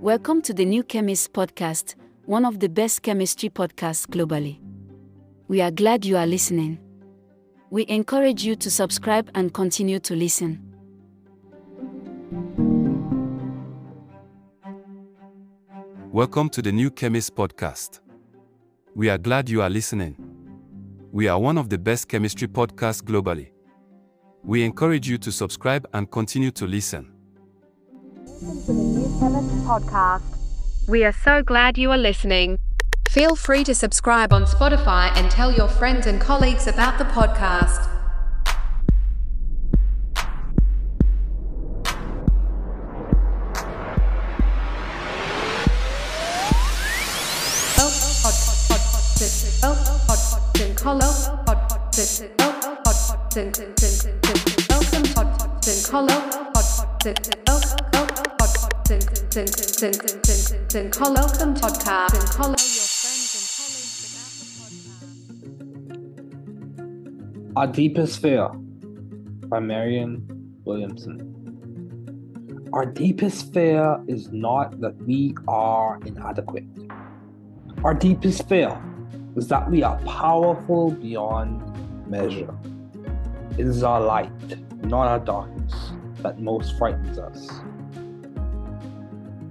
Welcome to the New Chemist podcast, one of the best chemistry podcasts globally. We are glad you are listening. We encourage you to subscribe and continue to listen. Welcome to the New Chemist podcast. We are glad you are listening. We are one of the best chemistry podcasts globally. We encourage you to subscribe and continue to listen. Podcast. We are so glad you are listening. Feel free to subscribe on Spotify and tell your friends and colleagues about the podcast. Welcome Our Deepest Fear by Marianne Williamson. Our deepest fear is not that we are inadequate. Our deepest fear is that we are powerful beyond measure. It is our light, not our darkness, that most frightens us.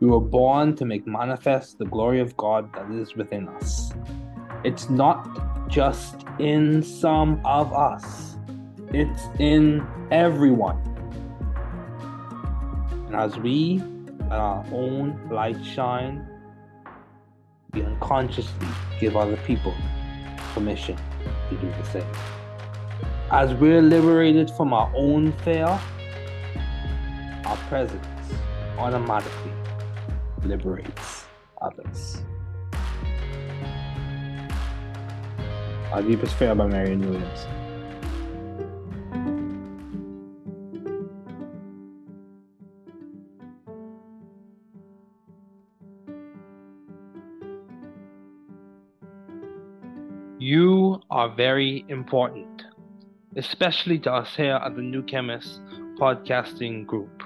We were born to make manifest the glory of God that is within us. It's not just in some of us, it's in everyone. And as we let our own light shine, we unconsciously give other people permission to do the same. As we're liberated from our own fear, our presence automatically liberates others. Our Deepest Fear by Marianne Williams. You are very important, especially to us here at the New Chemist podcasting group.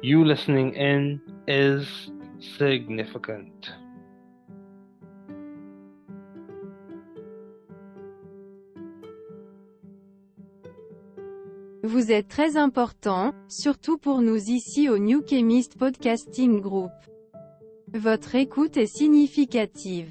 You listening in is significant. Vous êtes très important, surtout pour nous ici au New Chemist Podcasting Group. Votre écoute est significative.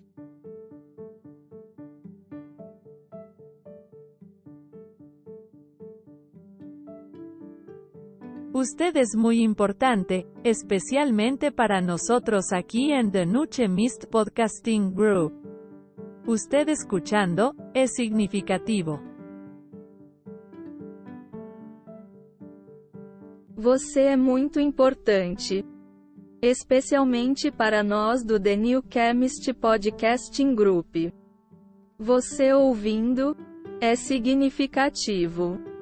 Usted es muy importante, especialmente para nosotros aquí en The Nuche Mist Podcasting Group. Usted escuchando, es significativo. Você é muito importante. Especialmente para nós do The New Chemist Podcasting Group. Você ouvindo, é significativo.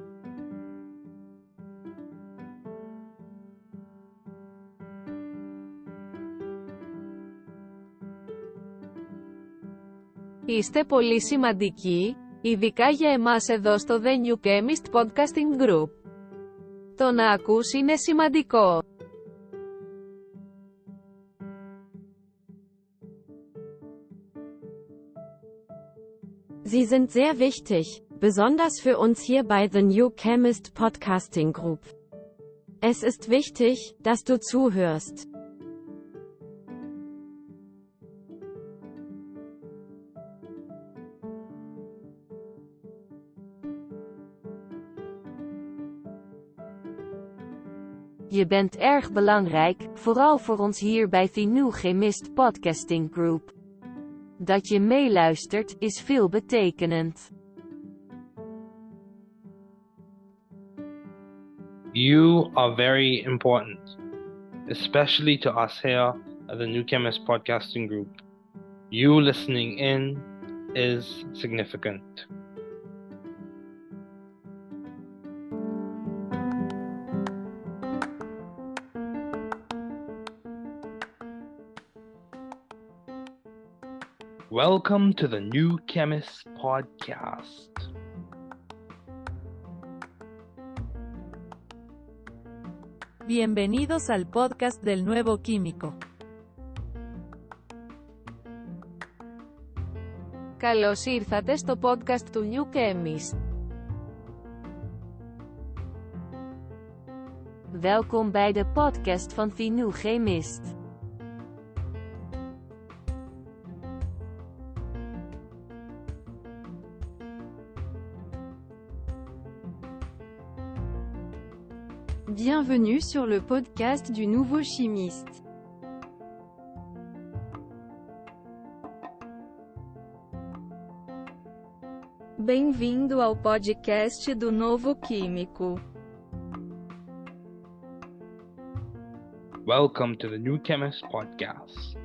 Είστε πολύ σημαντικοί, ειδικά για εμάς εδώ στο The New Chemist Podcasting Group. Το να ακούς είναι σημαντικό. Sie sind sehr wichtig, besonders für uns hier bei The New Chemist Podcasting Group. Es ist wichtig, dass du zuhörst. Je bent erg belangrijk, vooral voor ons hier bij New Chemist Podcasting Group. Dat je meeluistert, is veel betekenend. You are very important, especially to us here of the New Chemist podcasting group. You listening in is significant. Welcome to the New Chemist podcast. Bienvenidos al podcast del nuevo químico. Καλώς ήρθατε στο podcast του New Chemist. Welkom bij de podcast van The New Chemist. Bienvenue sur le podcast du nouveau chimiste. Bem-vindo ao podcast do Novo Químico. Welcome to the New Chemist podcast.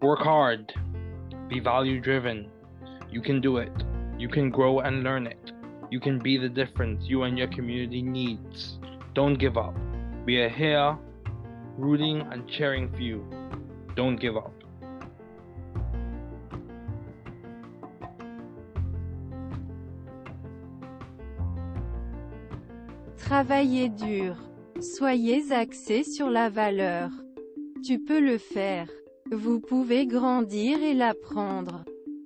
Work hard. Be value driven. You can do it. You can grow and learn it. You can be the difference you and your community needs. Don't give up. We are here rooting and cheering for you. Don't give up. Travaillez dur. Soyez axé sur la valeur. Tu peux le faire. Vous pouvez grandir et l'apprendre.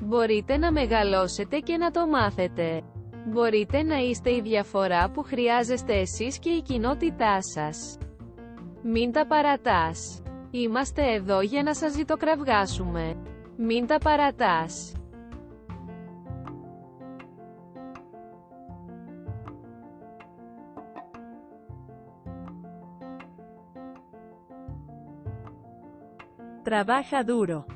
Μπορείτε να μεγαλώσετε και να το μάθετε. Μπορείτε να είστε η διαφορά που χρειάζεστε εσείς και η κοινότητά σας. Μην τα παρατάς. Είμαστε εδώ για να σας ζητοκραυγάσουμε. Μην τα παρατάς. Trabaja duro.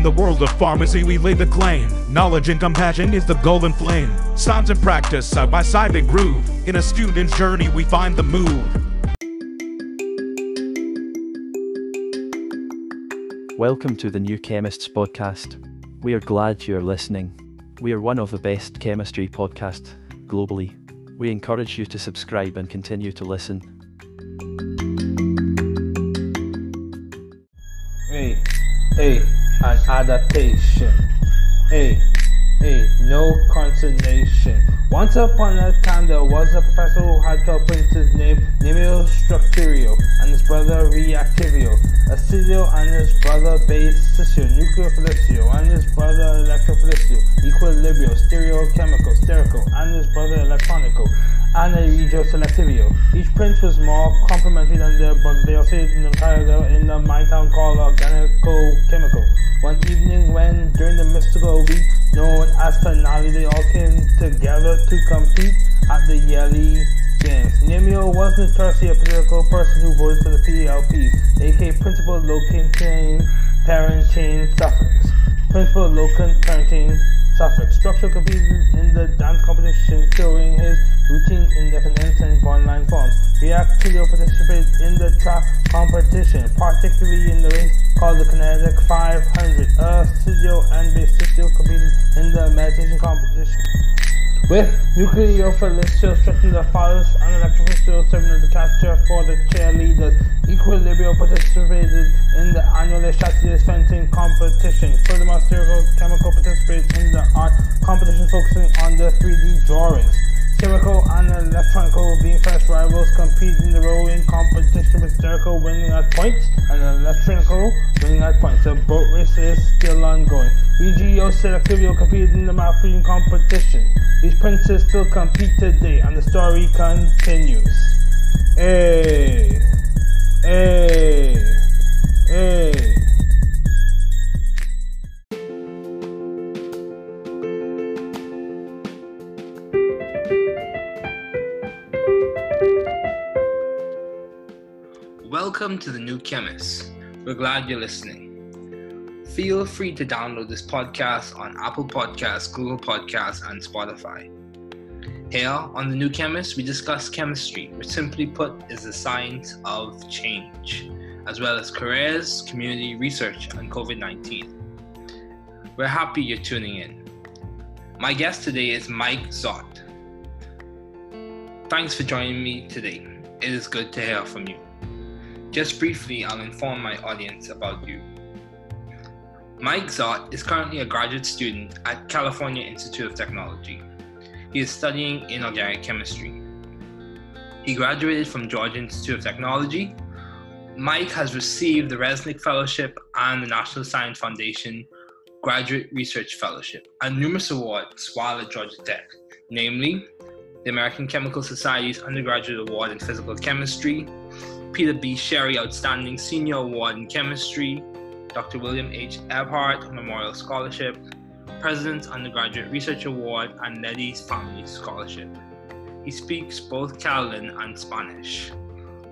In the world of pharmacy, we lay the claim. Knowledge and compassion is the golden flame. Science and practice, side by side, they groove. In a student's journey, we find the move. Welcome to the New Chemists podcast. We are glad you are listening. We are one of the best chemistry podcasts globally. We encourage you to subscribe and continue to listen. Hey, hey, an adaptation. Hey, hey, no consternation. Once upon a time, there was a professor who had to print his name, Nemio Structurio, and his brother Reactivio, Acidio, and his brother Basiccio, Nucleophilicio, and his brother Electrophilicio, Equilibrio, Stereochemical, Sterical, and his brother Electronico, and Regio Selectivio. Each prince was more complementary than their but They also the in the mine town called Organico Chemical. One evening, when during the mystical week known as Finale, they all came together to compete at the yearly games. Nemio was notoriously a political person who voted for the PLP, aka Principal Locating Parenting Suffix. Principal Locant Parenting Suffix. Structure competed in the dance competition, showing his routine independence and online forms. Reactivio participated in the track competition, particularly in the race called the Kinetic 500. A studio and Basiccio competed in the meditation competition. With nuclear Nucleophilicio stretching the fathers and Electrophilicio serving as the catcher for the cheerleaders, Equilibrio participated in the annual Chassis fencing competition. Furthermore, Sterical Chemical participated in the art competition focusing on the 3D drawings. Chemical and Electronical being first rivals compete in the rowing competition with Sterical winning at points and Electronical winning at points. The boat race is still ongoing. Regio oh! Selectivio competed in the map competition. These princes still compete today and the story continues. Hey, hey, hey. Welcome to the New Chemist. We're glad you're listening. Feel free to download this podcast on Apple Podcasts, Google Podcasts, and Spotify. Here on The New Chemist, we discuss chemistry, which simply put is the science of change, as well as careers, community research, and COVID 19. We're happy you're tuning in. My guest today is Mike Zott. Thanks for joining me today. It is good to hear from you. Just briefly, I'll inform my audience about you. Mike Zott is currently a graduate student at California Institute of Technology. He is studying inorganic chemistry. He graduated from Georgia Institute of Technology. Mike has received the Resnick Fellowship and the National Science Foundation Graduate Research Fellowship and numerous awards while at Georgia Tech, namely the American Chemical Society's Undergraduate Award in Physical Chemistry, Peter B. Sherry Outstanding Senior Award in Chemistry, Dr. William H. Eberhardt Memorial Scholarship, President's Undergraduate Research Award, and Letty's Family Scholarship. He speaks both Catalan and Spanish.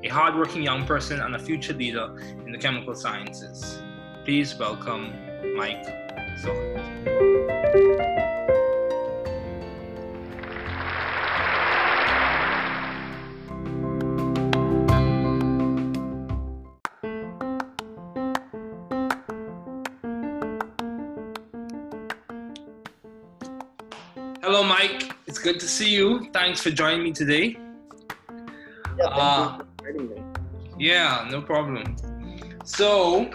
A hardworking young person and a future leader in the chemical sciences. Please welcome Mike Zott. Good to see you. Thanks for joining me today. Yeah, Uh, me. yeah, no problem. So,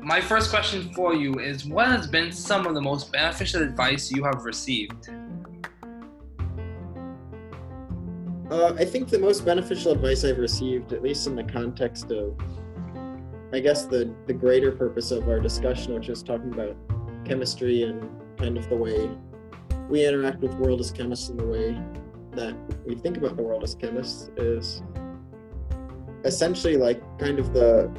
my first question for you is what has been some of the most beneficial advice you have received? Uh, I think the most beneficial advice I've received, at least in the context of, I guess, the, the greater purpose of our discussion, which is talking about chemistry and kind of the way we interact with world as chemists in the way that we think about the world as chemists, is essentially like kind of the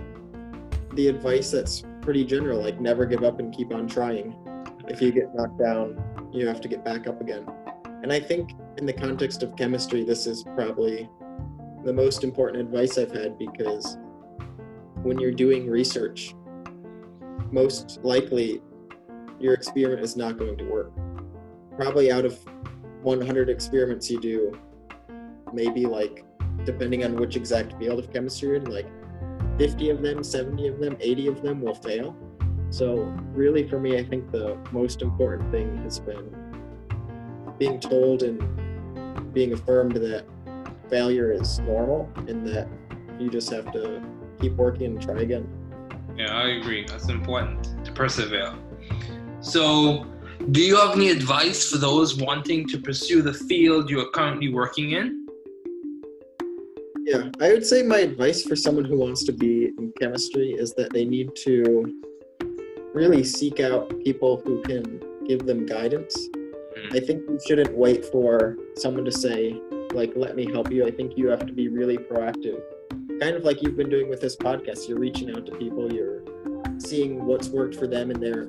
the advice that's pretty general, like never give up and keep on trying. If you get knocked down, you have to get back up again. And I think in the context of chemistry, this is probably the most important advice I've had because when you're doing research, most likely your experiment is not going to work. Probably out of 100 experiments you do, maybe like, depending on which exact field of chemistry you're in, like 50 of them, 70 of them, 80 of them will fail. So, really, for me, I think the most important thing has been being told and being affirmed that failure is normal and that you just have to keep working and try again. Yeah, I agree. That's important to persevere. So, do you have any advice for those wanting to pursue the field you are currently working in? Yeah, I would say my advice for someone who wants to be in chemistry is that they need to really seek out people who can give them guidance. Mm-hmm. I think you shouldn't wait for someone to say, like, let me help you. I think you have to be really proactive. Kind of like you've been doing with this podcast. You're reaching out to people, you're seeing what's worked for them and their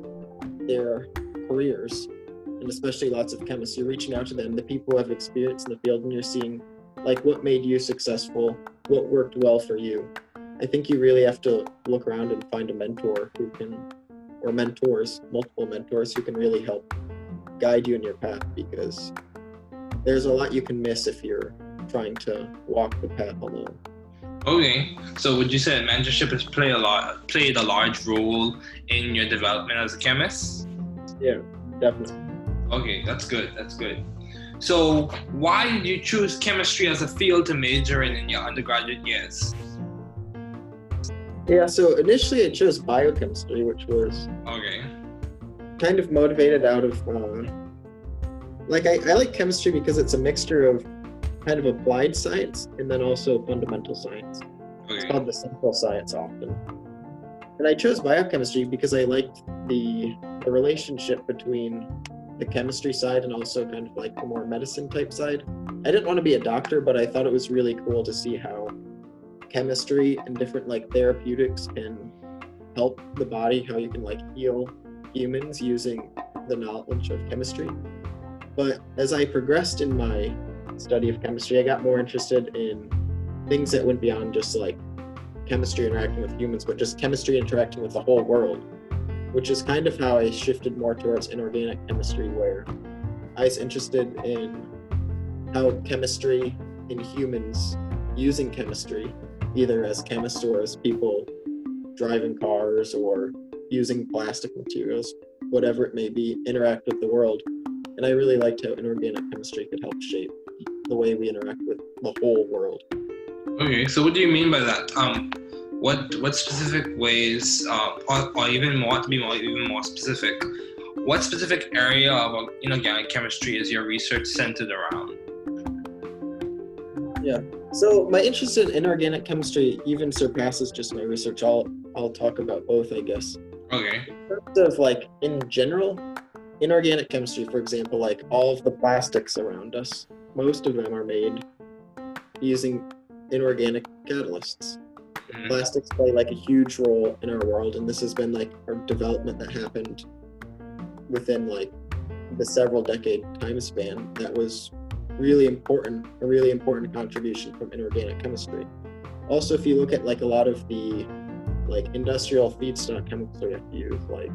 their careers, and especially lots of chemists. You're reaching out to them, the people who have experience in the field, and you're seeing like what made you successful, what worked well for you. I think you really have to look around and find a mentor who can, or mentors, multiple mentors who can really help guide you in your path because there's a lot you can miss if you're trying to walk the path alone. Okay, so would you say mentorship has played a lot played a large role in your development as a chemist? Yeah, definitely. Okay, that's good. That's good. So, why did you choose chemistry as a field to major in in your undergraduate years? Yeah, so initially I chose biochemistry, which was Okay. kind of motivated out of uh, like I, I like chemistry because it's a mixture of kind of applied science and then also fundamental science. It's called the central science often. And I chose biochemistry because I liked the the relationship between the chemistry side and also kind of like the more medicine type side. I didn't want to be a doctor, but I thought it was really cool to see how chemistry and different like therapeutics can help the body, how you can like heal humans using the knowledge of chemistry. But as I progressed in my study of chemistry, I got more interested in things that went beyond just like chemistry interacting with humans, but just chemistry interacting with the whole world, which is kind of how I shifted more towards inorganic chemistry, where I was interested in how chemistry in humans using chemistry, either as chemists or as people driving cars or using plastic materials, whatever it may be, interact with the world. And I really liked how inorganic chemistry could help shape the way we interact with the whole world. Okay, so what do you mean by that? Um, what what specific ways, uh, or, or even more to be more even more specific, what specific area of inorganic chemistry is your research centered around? Yeah. So my interest in inorganic chemistry even surpasses just my research. I'll I'll talk about both, I guess. Okay. In terms of like in general, inorganic chemistry, for example, like all of the plastics around us, most of them are made using inorganic catalysts. Mm-hmm. Plastics play like a huge role in our world, and this has been like our development that happened within like the several decade time span that was really important, a really important contribution from inorganic chemistry. Also, if you look at like a lot of the like industrial feedstock chemicals we have to use, like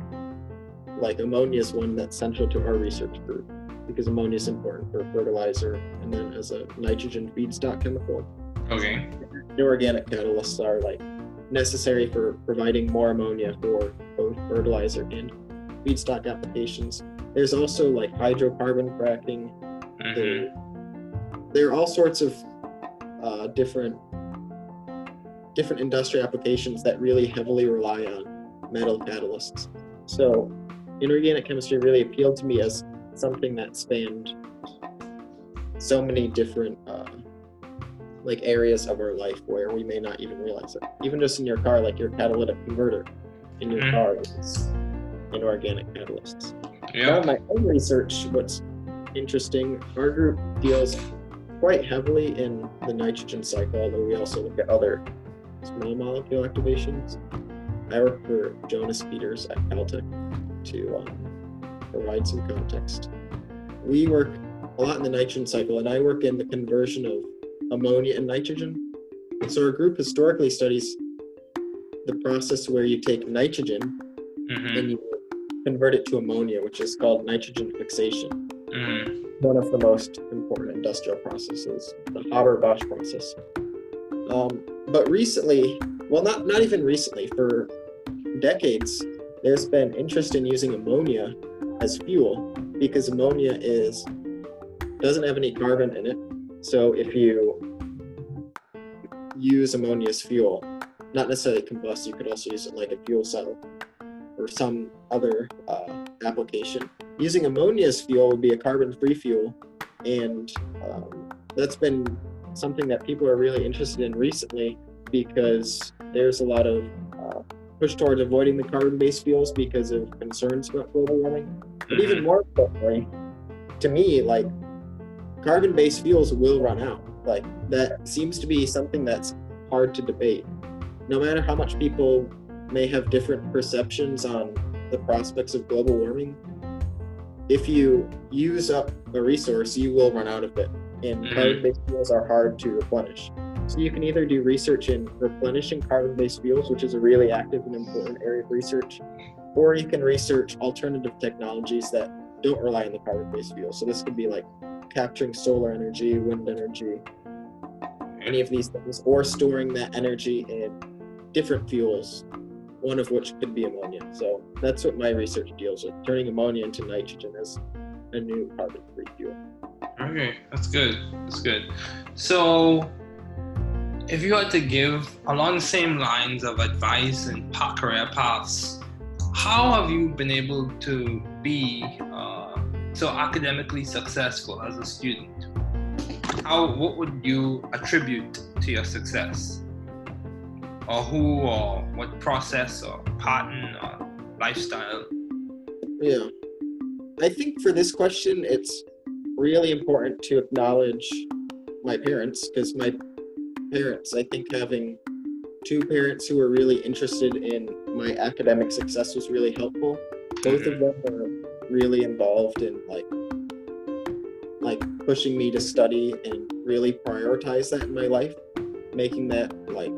like ammonia is one that's central to our research group because ammonia is important for fertilizer and then as a nitrogen feedstock chemical. Okay. Inorganic catalysts are like necessary for providing more ammonia for both fertilizer and feedstock applications. There's also like hydrocarbon cracking. There, there are all sorts of uh, different different industrial applications that really heavily rely on metal catalysts. So inorganic chemistry really appealed to me as something that spanned so many different like areas of our life where we may not even realize it. Even just in your car, like your catalytic converter in your Mhm. car is inorganic catalysts. Yeah. Now, my own research, what's interesting, our group deals quite heavily in the nitrogen cycle, although we also look at other small molecule activations. I work for Jonas Peters at Caltech to um, provide some context. We work a lot in the nitrogen cycle, and I work in the conversion of ammonia and nitrogen. So our group historically studies the process where you take nitrogen Mm-hmm. and you convert it to ammonia, which is called nitrogen fixation. Mm-hmm. One of the most important industrial processes, the Haber-Bosch process. Um, but recently, well, not not even recently, for decades, there's been interest in using ammonia as fuel because ammonia is doesn't have any carbon in it. So if you use ammonia as fuel, not necessarily combust, you could also use it like a fuel cell or some other uh, application. Using ammonia as fuel would be a carbon-free fuel, and um, that's been something that people are really interested in recently because there's a lot of uh, push towards avoiding the carbon-based fuels because of concerns about global warming. But even more importantly, to me, like carbon-based fuels will run out. Like that seems to be something that's hard to debate. No matter how much people may have different perceptions on the prospects of global warming, if you use up a resource, you will run out of it. And Mhm. carbon-based fuels are hard to replenish. So you can either do research in replenishing carbon-based fuels, which is a really active and important area of research, or you can research alternative technologies that don't rely on the carbon-based fuels. So this could be like capturing solar energy, wind energy, any of these things, or storing that energy in different fuels, one of which could be ammonia. So that's what my research deals with, turning ammonia into nitrogen as a new carbon-free fuel. Okay, that's good. That's good. So, if you had to give along the same lines of advice and career paths, how have you been able to be uh, so academically successful as a student? How what would you attribute to your success? Or who or what process or pattern or lifestyle? Yeah. I think for this question, it's really important to acknowledge my parents because my parents, I think having two parents who were really interested in my academic success was really helpful. Both of mm-hmm. them really involved in like like pushing me to study and really prioritize that in my life, making that like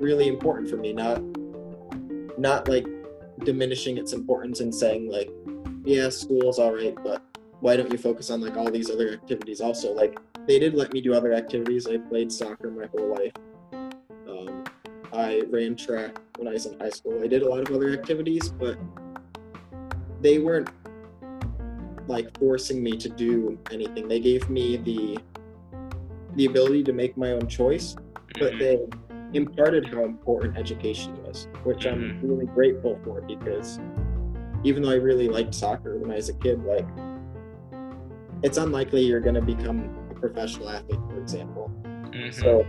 really important for me, not not like diminishing its importance and saying like yeah school's all right but why don't you focus on like all these other activities also? Like they did let me do other activities. I played soccer my whole life. Um, i ran track when i was in high school. I did a lot of other activities but they weren't like forcing me to do anything. They gave me the the ability to make my own choice but mm-hmm. they imparted how important education was, which I'm mm-hmm. really grateful for because even though I really liked soccer when I was a kid, like it's unlikely you're going to become a professional athlete, for example. Mm-hmm. So,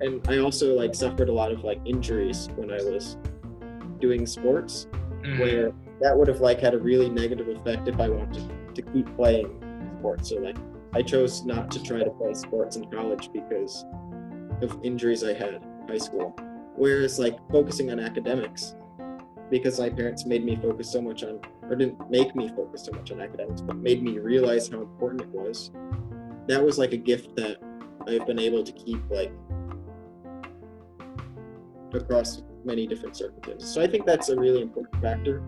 and I also like suffered a lot of like injuries when I was doing sports, where that would have like had a really negative effect if I wanted to keep playing sports. So like I chose not to try to play sports in college because of injuries I had in high school. Whereas like focusing on academics, because my parents made me focus so much on, or didn't make me focus so much on academics, but made me realize how important it was. That was like a gift that I've been able to keep like across many different circumstances. So I think that's a really important factor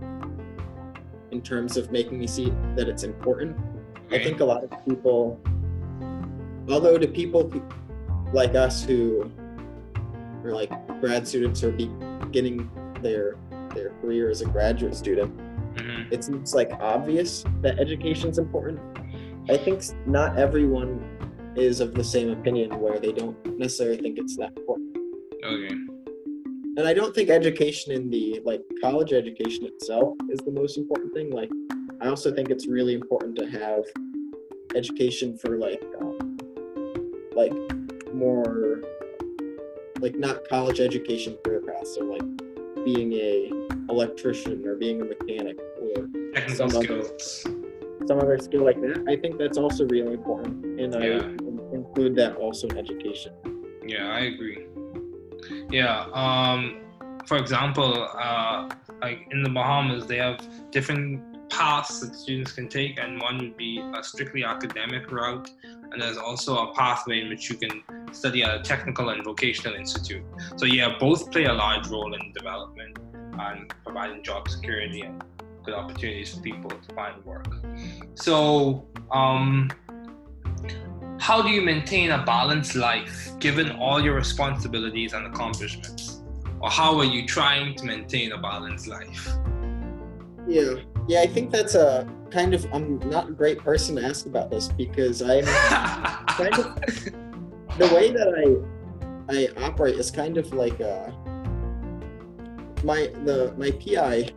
in terms of making me see that it's important. I think a lot of people, although to people like us who are like grad students or beginning their their career as a graduate student, mm-hmm. it seems like obvious that education is important. I think not everyone is of the same opinion where they don't necessarily think it's that important. Okay. And I don't think education in the like college education itself is the most important thing. Like, I also think it's really important to have education for like, um, like more, like not college education career paths. So like being a electrician or being a mechanic or Technical some other some other skill like that. I think that's also really important, and I include that also in education. Yeah, I agree. Yeah. Um, for example, uh, like in the Bahamas, they have different paths that students can take, and one would be a strictly academic route, and there's also a pathway in which you can study at a technical and vocational institute. So yeah, both play a large role in development and providing job security and good opportunities for people to find work. So, um, how do you maintain a balanced life given all your responsibilities and accomplishments? Or how are you trying to maintain a balanced life? Yeah, yeah, I think that's a kind of. I'm not a great person to ask about this because I'm kind of the way that I I operate is kind of like uh my the my PI.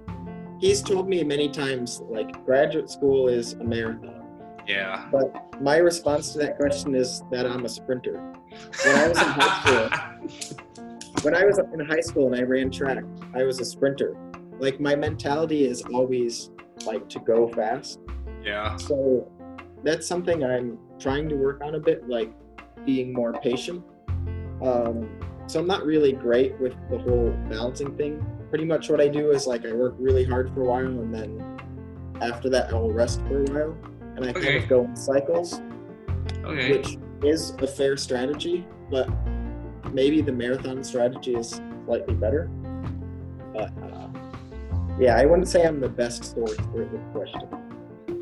He's told me many times like graduate school is a marathon. Yeah. But my response to that question is that I'm a sprinter. When I was in high school, when I was in high school and I ran track, I was a sprinter. Like my mentality is always like to go fast. Yeah. So that's something I'm trying to work on a bit, like being more patient. Um, so I'm not really great with the whole balancing thing. Pretty much what I do is like I work really hard for a while and then after that I'll rest for a while and I kind of go in cycles, Okay. which is a fair strategy, but maybe the marathon strategy is slightly better. But uh, yeah, I wouldn't say I'm the best source for this question.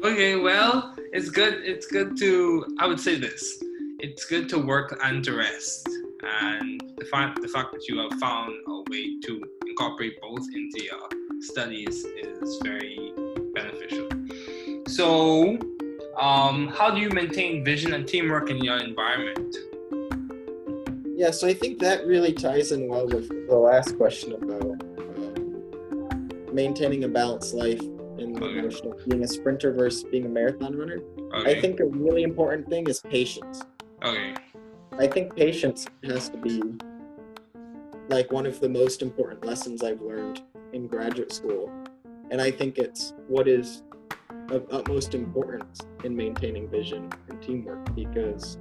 Okay, well, it's good. It's good to. I would say this. It's good to work and to rest, and the fact the fact that you have found a way to incorporate both into your studies is very. So, um, how do you maintain vision and teamwork in your environment? Yeah, so I think that really ties in well with the last question about um, maintaining a balanced life in the notion of being a sprinter versus being a marathon runner. Okay. I think a really important thing is patience. Okay. I think patience has to be like one of the most important lessons I've learned in graduate school. And I think it's what is of utmost importance in maintaining vision and teamwork because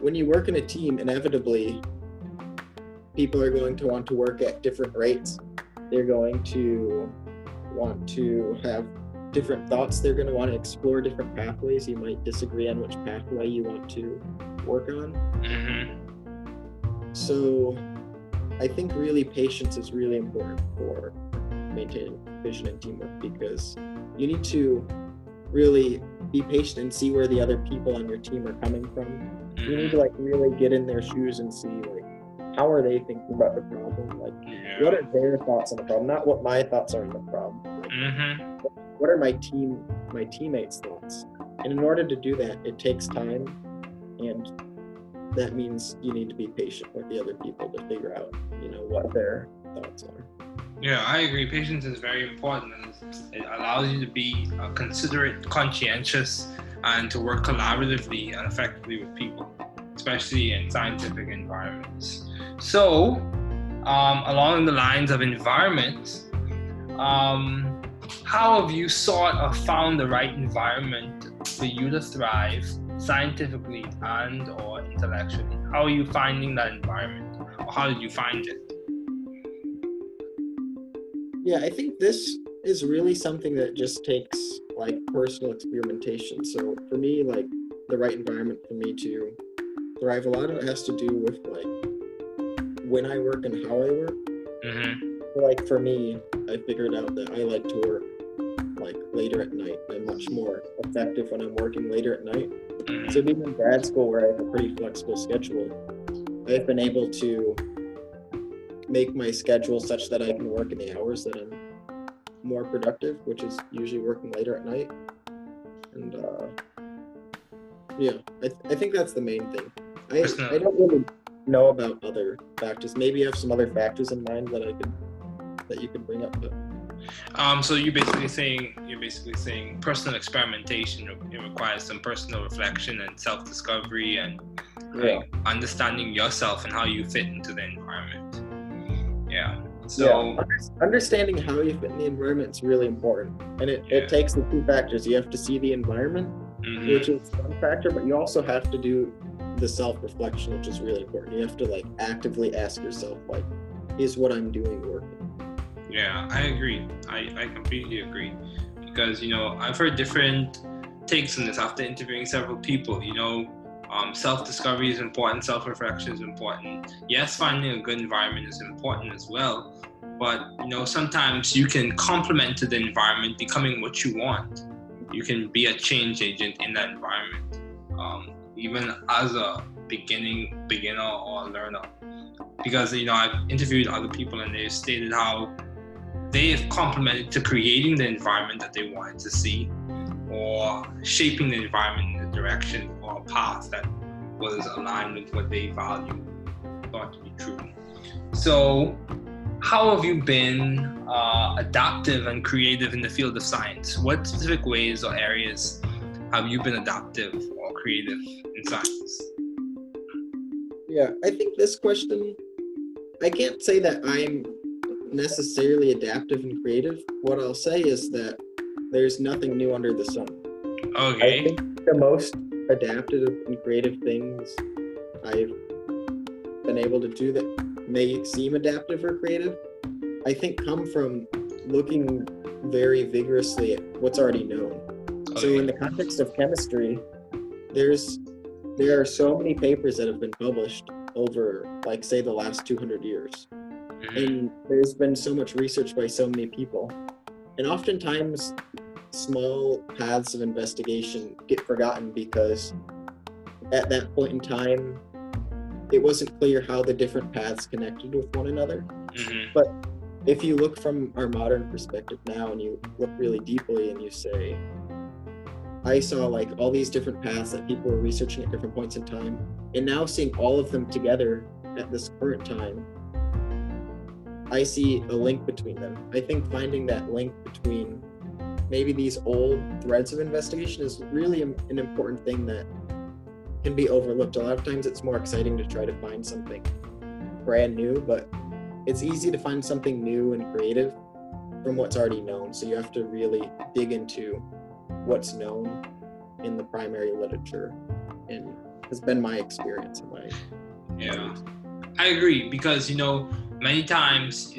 when you work in a team, inevitably people are going to want to work at different rates. They're going to want to have different thoughts. They're going to want to explore different pathways. You might disagree on which pathway you want to work on. Mm-hmm. So I think really patience is really important for maintaining vision and teamwork because you need to really be patient and see where the other people on your team are coming from. You need to like really get in their shoes and see like how are they thinking about the problem? Like what are their thoughts on the problem? Not what my thoughts are on the problem. Like, Mm-hmm. what are my team my teammates' thoughts? And in order to do that, it takes time and that means you need to be patient with the other people to figure out, you know, what their thoughts are. Yeah, I agree. Patience is very important, and it allows you to be uh, considerate, conscientious, and to work collaboratively and effectively with people, especially in scientific environments. So, um, along the lines of environment, um, how have you sought or found the right environment for you to thrive scientifically and or intellectually? How are you finding that environment, or how did you find it? Yeah, I think this is really something that just takes like personal experimentation. So for me, like the right environment for me to thrive, a lot of it has to do with like when I work and how I work. Mm-hmm. Like for me, I figured out that I like to work like later at night. I'm much more effective when I'm working later at night. So being in grad school where I have a pretty flexible schedule, I've been able to make my schedule such that I can work in the hours that I'm more productive, which is usually working later at night. And uh, yeah, I, th- I think that's the main thing. I, I don't really know about other factors. Maybe you have some other factors in mind that I could that you could bring up, but Um, so you're basically saying you're basically saying personal experimentation it requires some personal reflection and self-discovery and like, understanding yourself and how you fit into the environment. Yeah. So yeah, understanding how you fit in the environment is really important, and it, it takes the two factors. You have to see the environment, Mhm. which is one factor, but you also have to do the self reflection, which is really important. You have to like actively ask yourself, like, is what I'm doing working? Yeah, I agree. I, I completely agree. Because, you know, I've heard different takes on this after interviewing several people. You know, um, self discovery is important, self reflection is important. Yes, finding a good environment is important as well. But, you know, sometimes you can complement to the environment becoming what you want. You can be a change agent in that environment, um, even as a beginning beginner or learner. Because, you know, I've interviewed other people and they've stated how they have complemented to creating the environment that they wanted to see or shaping the environment in the direction or path that was aligned with what they value, thought to be true. So, how have you been uh, adaptive and creative in the field of science? What specific ways or areas have you been adaptive or creative in science? Yeah, I think this question, I can't say that I'm necessarily adaptive and creative. What I'll say is that there's nothing new under the sun. Okay. I think the most adaptive and creative things I've been able to do that may seem adaptive or creative, I think come from looking very vigorously at what's already known. So in the context of chemistry, there's there are so many papers that have been published over like say the last 200 years mm-hmm. and there's been so much research by so many people and oftentimes small paths of investigation get forgotten because at that point in time it wasn't clear how the different paths connected with one another Mm-hmm. but if you look from our modern perspective now and you look really deeply and you say i saw like all these different paths that people were researching at different points in time and now seeing all of them together at this current time I see a link between them. I think finding that link between maybe these old threads of investigation is really an an important thing that can be overlooked. A lot of times it's more exciting to try to find something brand new, but it's easy to find something new and creative from what's already known. So you have to really dig into what's known in the primary literature and has been my experience in my Yeah, I agree because you know many times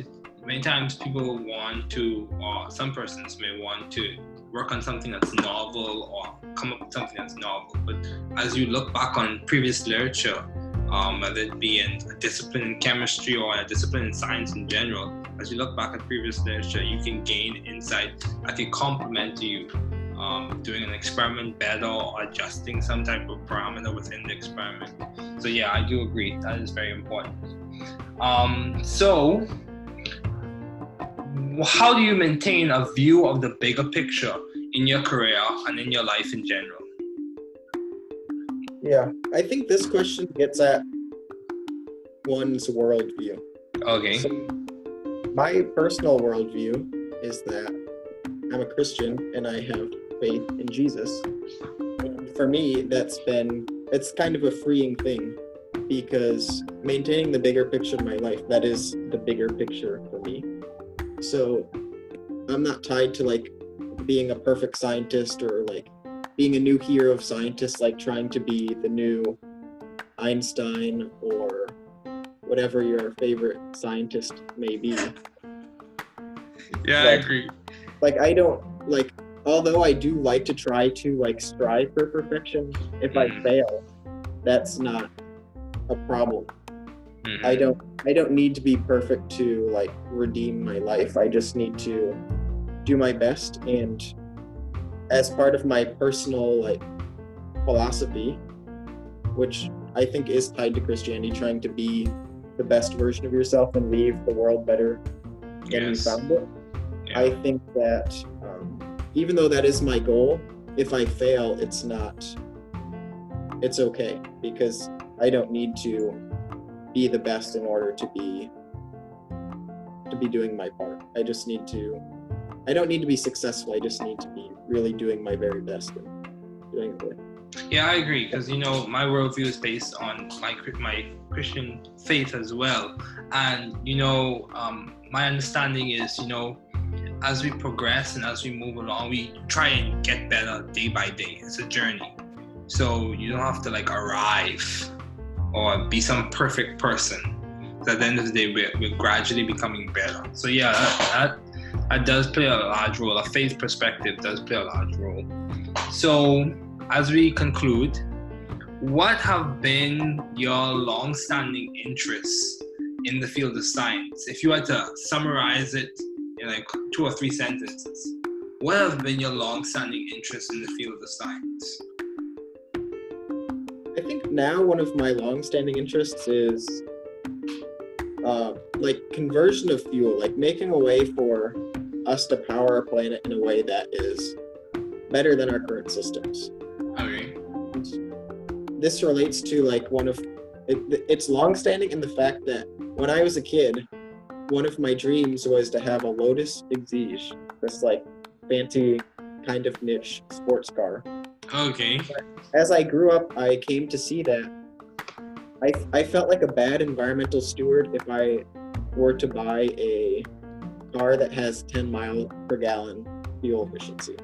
many times people want to or some persons may want to work on something that's novel or come up with something that's novel. But as you look back on previous literature, um, whether it be in a discipline in chemistry or a discipline in science in general, as you look back at previous literature, you can gain insight that can complement you um, doing an experiment better or adjusting some type of parameter within the experiment. So yeah, I do agree. That is very important. Um, so, how do you maintain a view of the bigger picture in your career and in your life in general? Yeah, I think this question gets at one's worldview. Okay. So my personal worldview is that I'm a Christian and I have faith in Jesus. And for me, that's been it's kind of a freeing thing because maintaining the bigger picture of my life, that is the bigger picture for me. So I'm not tied to like being a perfect scientist or like being a new hero of scientists, like trying to be the new Einstein or whatever your favorite scientist may be. Yeah, I agree. Like I don't like although I do like to try to like strive for perfection, if I mm. fail, that's not a problem. I don't I don't need to be perfect to like redeem my life. I just need to do my best and as part of my personal like philosophy, which I think is tied to Christianity, trying to be the best version of yourself and leave the world better than you found it. I think that um, even though that is my goal, if I fail, it's not. It's okay because I don't need to be the best in order to be to be doing my part. I just need to. I don't need to be successful. I just need to be really doing my very best and doing it. Yeah, I agree because you know my worldview is based on my my Christian faith as well, and you know um, my understanding is you know as we progress and as we move along, we try and get better day by day. It's a journey, so you don't have to like arrive or be some perfect person. So at the end of the day, we're, we're gradually becoming better. So yeah, that, that that does play a large role. A faith perspective does play a large role. So as we conclude, what have been your long-standing interests in the field of science? If you had to summarize it in like two or three sentences, what have been your long-standing interests in the field of science? Now one of my long-standing interests is uh, like conversion of fuel, like making a way for us to power our planet in a way that is better than our current systems. Okay. This relates to like one of it, it's long-standing in the fact that when I was a kid, one of my dreams was to have a Lotus Exige, this like fancy kind of niche sports car. Okay. As I grew up, I came to see that I, I felt like a bad environmental steward if I were to buy a car that has 10 mile per gallon fuel efficiency.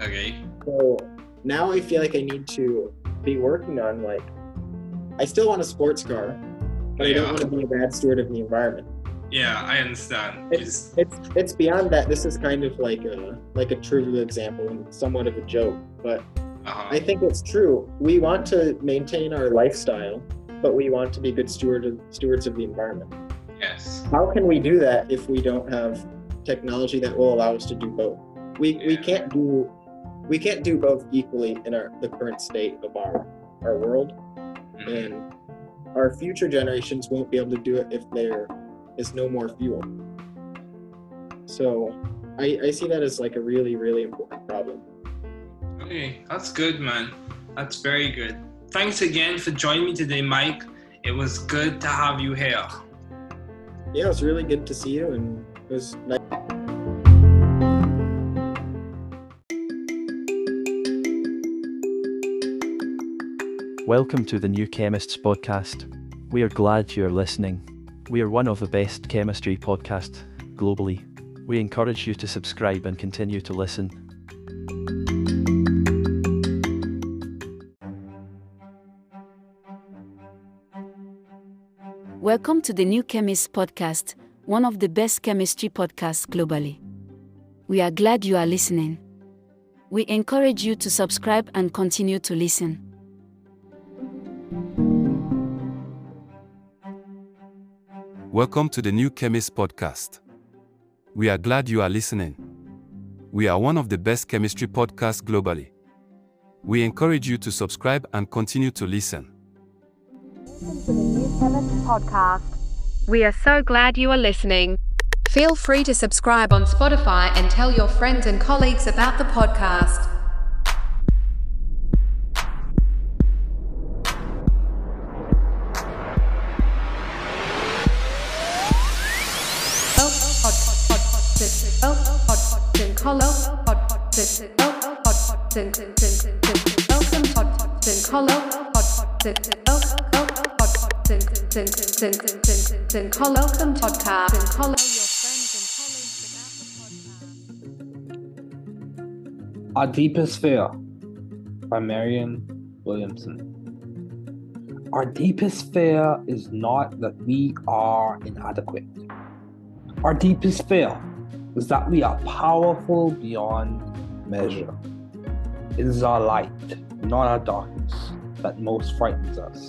Okay. So now I feel like I need to be working on like I still want a sports car, but I don't want to be a bad steward of the environment. Yeah, I understand. It's it's it's beyond that. This is kind of like a like a trivial example and somewhat of a joke, but Uh-huh. I think it's true. We want to maintain our lifestyle, but we want to be good steward of, stewards of the environment. Yes. How can we do that if we don't have technology that will allow us to do both? We we can't do we can't do both equally in our the current state of our our world, and our future generations won't be able to do it if there is no more fuel. So I, I see that as like a really really important problem. Okay, that's good, man. That's very good. Thanks again for joining me today, Mike. It was good to have you here. Yeah, it was really good to see you, and it was nice. Welcome to the New Chemists podcast. We are glad you are listening. We are one of the best chemistry podcasts globally. We encourage you to subscribe and continue to listen. Welcome to the New Chemist podcast, one of the best chemistry podcasts globally. We are glad you are listening. We encourage you to subscribe and continue to listen. Welcome to the New Chemist podcast. We are glad you are listening. We are one of the best chemistry podcasts globally. We encourage you to subscribe and continue to listen. New Podcast. We are so glad you are listening. Feel free to subscribe on Spotify and tell your friends and colleagues about the podcast. Welcome Our Deepest Fear by Marianne Williamson. Our deepest fear is not that we are inadequate. Our deepest fear is that we are powerful beyond measure. It is our light, not our darkness, that most frightens us.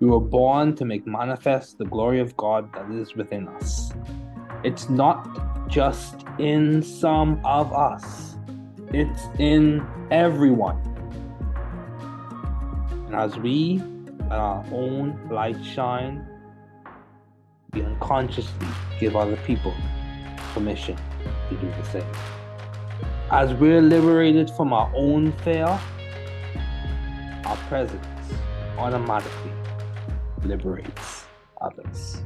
We were born to make manifest the glory of God that is within us. It's not just in some of us, it's in everyone. And as we let our own light shine, we unconsciously give other people permission to do the same. As we're liberated from our own fear, our presence automatically liberates others.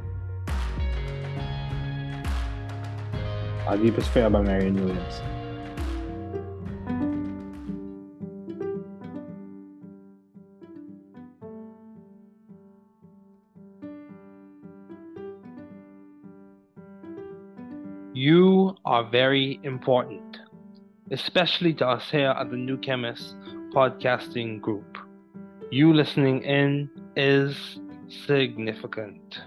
Our Deepest fear by Marianne Williams. You are very important, especially to us here at the New Chemist podcasting group. You listening in is significant.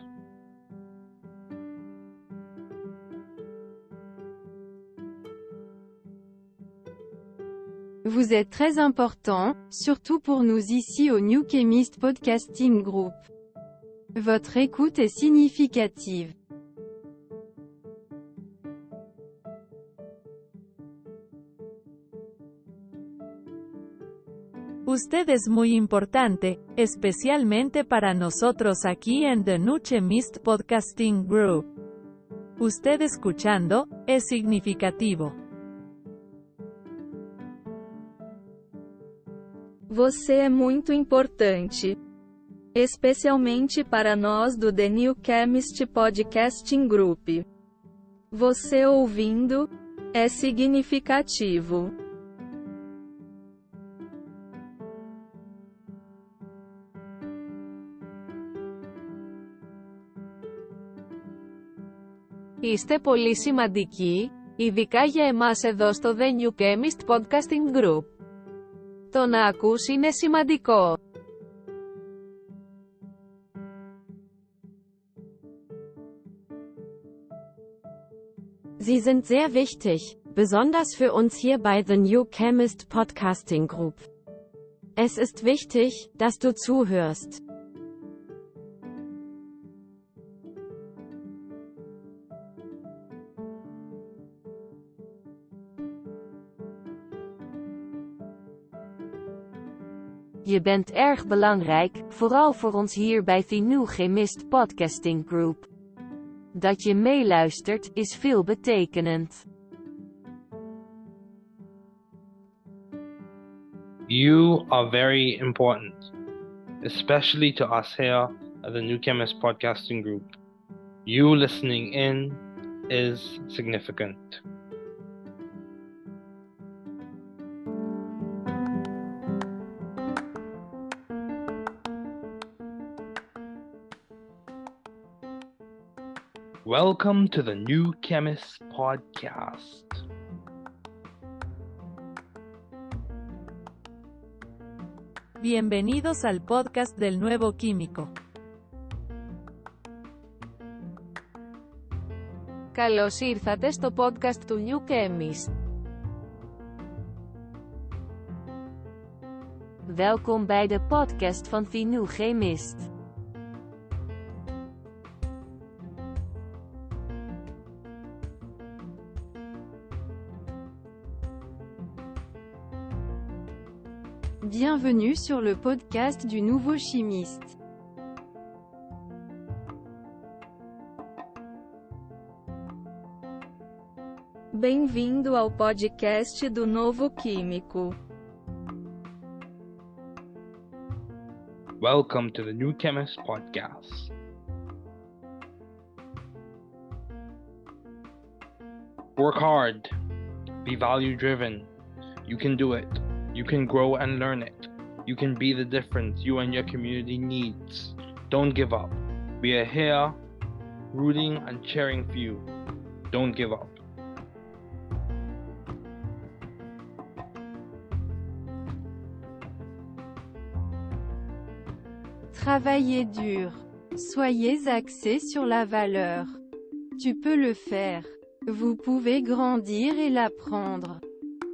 Vous êtes très important, surtout pour nous ici au New Chemist Podcasting Group. Votre écoute est significative. Usted es muy importante, especialmente para nosotros aquí en The Nuche Mist Podcasting Group. Usted escuchando, es significativo. Você é muito importante. Especialmente para nós do The New Chemist Podcasting Group. Você ouvindo, é significativo. Είστε πολύ σημαντικοί, ειδικά για εμάς εδώ στο The New Chemist Podcasting Group. Το να ακούς είναι σημαντικό. Sie sind sehr wichtig, besonders für uns hier bei The New Chemist Podcasting Group. Es ist wichtig, dass du zuhörst. Je bent erg belangrijk, vooral voor ons hier bij New Chemist Podcasting Group. Dat je meeluistert, is veel betekenend. You are very important, especially to us here at the New Chemist Podcasting Group. You listening in is significant. Welcome to the New Chemist Podcast. Bienvenidos al podcast del nuevo químico. Καλώς ήρθατε στο podcast του New Chemist. Welkom bij de podcast van The New Chemist. Bienvenue sur le podcast du nouveau chimiste. Bem-vindo ao podcast do Novo Químico. Welcome to the New Chemist Podcast. Work hard. Be value driven. You can do it. You can grow and learn it. You can be the difference you and your community needs. Don't give up. We are here rooting and cheering for you. Don't give up. Travaillez dur. Soyez axé sur la valeur. Tu peux le faire. Vous pouvez grandir et l'apprendre.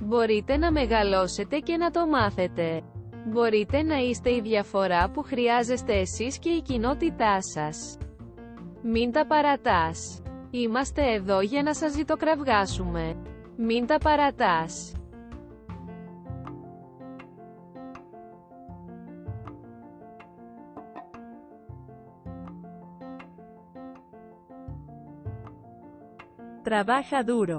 Μπορείτε να μεγαλώσετε και να το μάθετε. Μπορείτε να είστε η διαφορά που χρειάζεστε εσείς και η κοινότητά σας. Μην τα παρατάς. Είμαστε εδώ για να σας ζητοκραυγάσουμε. Μην τα παρατάς. Trabaja duro.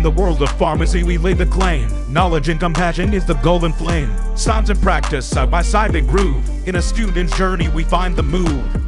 In the world of pharmacy, we lay the claim. Knowledge and compassion is the golden flame. Science and practice, side by side they groove. In a student's journey, we find the move.